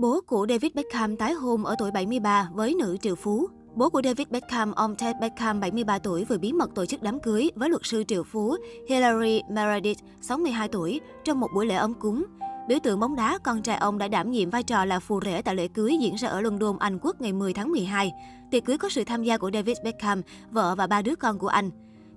Bố của David Beckham tái hôn ở tuổi 73 với nữ triệu phú. Bố của David Beckham, ông Ted Beckham, 73 tuổi, vừa bí mật tổ chức đám cưới với luật sư triệu phú Hillary Meredith, 62 tuổi, trong một buổi lễ ấm cúng. Biểu tượng bóng đá, con trai ông đã đảm nhiệm vai trò là phù rể tại lễ cưới diễn ra ở London, Anh Quốc ngày 10 tháng 12. Tiệc cưới có sự tham gia của David Beckham, vợ và ba đứa con của anh.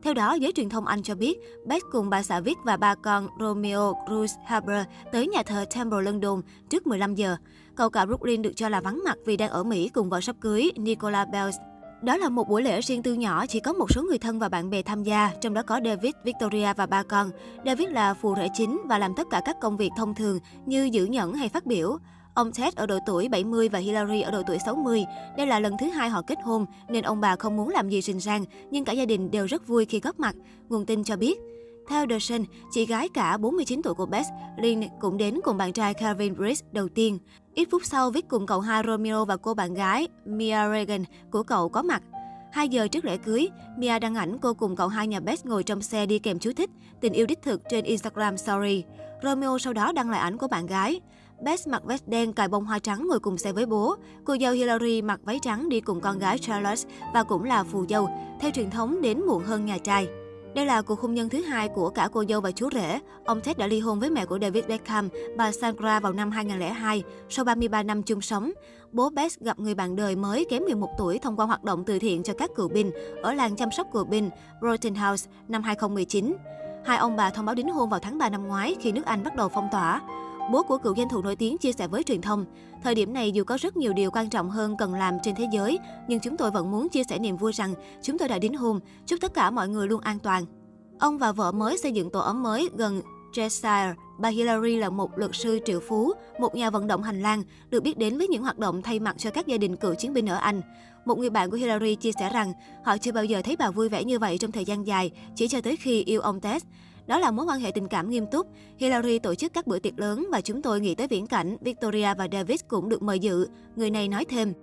Theo đó, giới truyền thông Anh cho biết, Beth cùng bà xã Vic và ba con Romeo Cruz Harbour tới nhà thờ Temple London trước 15 giờ. Cậu cả Brooklyn được cho là vắng mặt vì đang ở Mỹ cùng vợ sắp cưới Nicola Bells. Đó là một buổi lễ riêng tư nhỏ, chỉ có một số người thân và bạn bè tham gia, trong đó có David, Victoria và ba con. David là phù rể chính và làm tất cả các công việc thông thường như giữ nhẫn hay phát biểu. Ông Ted ở độ tuổi 70 và Hillary ở độ tuổi 60. Đây là lần thứ hai họ kết hôn, nên ông bà không muốn làm gì rình rang, nhưng cả gia đình đều rất vui khi góp mặt. Nguồn tin cho biết, theo The Sun, chị gái cả 49 tuổi của Beth, Lynn cũng đến cùng bạn trai Calvin Bridge đầu tiên. Ít phút sau, Vic cùng cậu hai Romeo và cô bạn gái Mia Regan của cậu có mặt. 2 giờ trước lễ cưới, Mia đăng ảnh cô cùng cậu hai nhà Beth ngồi trong xe đi kèm chú thích tình yêu đích thực trên Instagram Story. Romeo sau đó đăng lại ảnh của bạn gái. Beth mặc vest đen cài bông hoa trắng ngồi cùng xe với bố. Cô dâu Hillary mặc váy trắng đi cùng con gái Charlotte và cũng là phù dâu, theo truyền thống đến muộn hơn nhà trai. Đây là cuộc hôn nhân thứ hai của cả cô dâu và chú rể. Ông Ted đã ly hôn với mẹ của David Beckham, bà Sandra vào năm 2002, sau 33 năm chung sống. Bố Beth gặp người bạn đời mới kém 11 tuổi thông qua hoạt động từ thiện cho các cựu binh ở làng chăm sóc cựu binh Broughton House năm 2019. Hai ông bà thông báo đính hôn vào tháng 3 năm ngoái khi nước Anh bắt đầu phong tỏa. Bố của cựu danh thủ nổi tiếng chia sẻ với truyền thông, thời điểm này dù có rất nhiều điều quan trọng hơn cần làm trên thế giới, nhưng chúng tôi vẫn muốn chia sẻ niềm vui rằng chúng tôi đã đính hôn, chúc tất cả mọi người luôn an toàn. Ông và vợ mới xây dựng tổ ấm mới gần Cheshire. Bà Hillary là một luật sư triệu phú, một nhà vận động hành lang, được biết đến với những hoạt động thay mặt cho các gia đình cựu chiến binh ở Anh. Một người bạn của Hillary chia sẻ rằng họ chưa bao giờ thấy bà vui vẻ như vậy trong thời gian dài, chỉ cho tới khi yêu ông Ted. Đó là mối quan hệ tình cảm nghiêm túc. Hillary tổ chức các bữa tiệc lớn và chúng tôi nghĩ tới viễn cảnh Victoria và David cũng được mời dự. Người này nói thêm.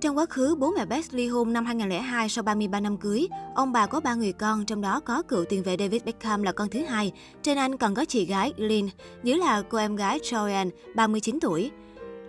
Trong quá khứ, bố mẹ Beth ly hôn năm 2002 sau 33 năm cưới. Ông bà có ba người con, trong đó có cựu tiền vệ David Beckham là con thứ hai. Trên anh còn có chị gái Lynn, dưới là cô em gái Joanne, 39 tuổi.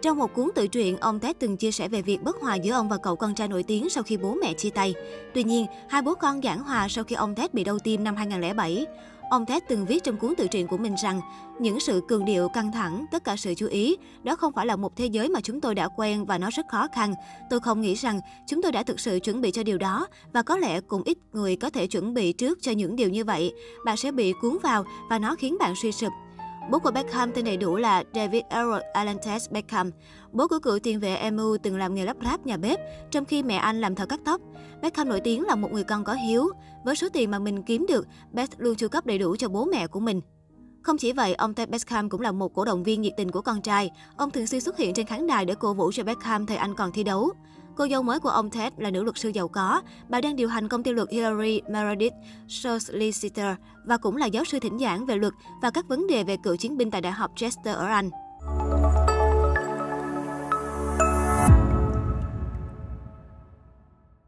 Trong một cuốn tự truyện, ông Ted từng chia sẻ về việc bất hòa giữa ông và cậu con trai nổi tiếng sau khi bố mẹ chia tay. Tuy nhiên, hai bố con giảng hòa sau khi ông Ted bị đau tim năm 2007. Ông Ted từng viết trong cuốn tự truyện của mình rằng, những sự cường điệu, căng thẳng, tất cả sự chú ý, đó không phải là một thế giới mà chúng tôi đã quen và nó rất khó khăn. Tôi không nghĩ rằng chúng tôi đã thực sự chuẩn bị cho điều đó và có lẽ cũng ít người có thể chuẩn bị trước cho những điều như vậy. Bạn sẽ bị cuốn vào và nó khiến bạn suy sụp. Bố của Beckham tên đầy đủ là David Errol Alantes Beckham. Bố của cựu tiền vệ MU từng làm nghề lắp ráp nhà bếp, trong khi mẹ anh làm thợ cắt tóc. Beckham nổi tiếng là một người con có hiếu. Với số tiền mà mình kiếm được, Beth luôn chu cấp đầy đủ cho bố mẹ của mình. Không chỉ vậy, ông Ted Beckham cũng là một cổ động viên nhiệt tình của con trai. Ông thường xuyên xuất hiện trên khán đài để cổ vũ cho Beckham thời anh còn thi đấu. Cô dâu mới của ông Ted là nữ luật sư giàu có. Bà đang điều hành công ty luật Hillary Meredith, Solicitor, và cũng là giáo sư thỉnh giảng về luật và các vấn đề về cựu chiến binh tại Đại học Chester ở Anh.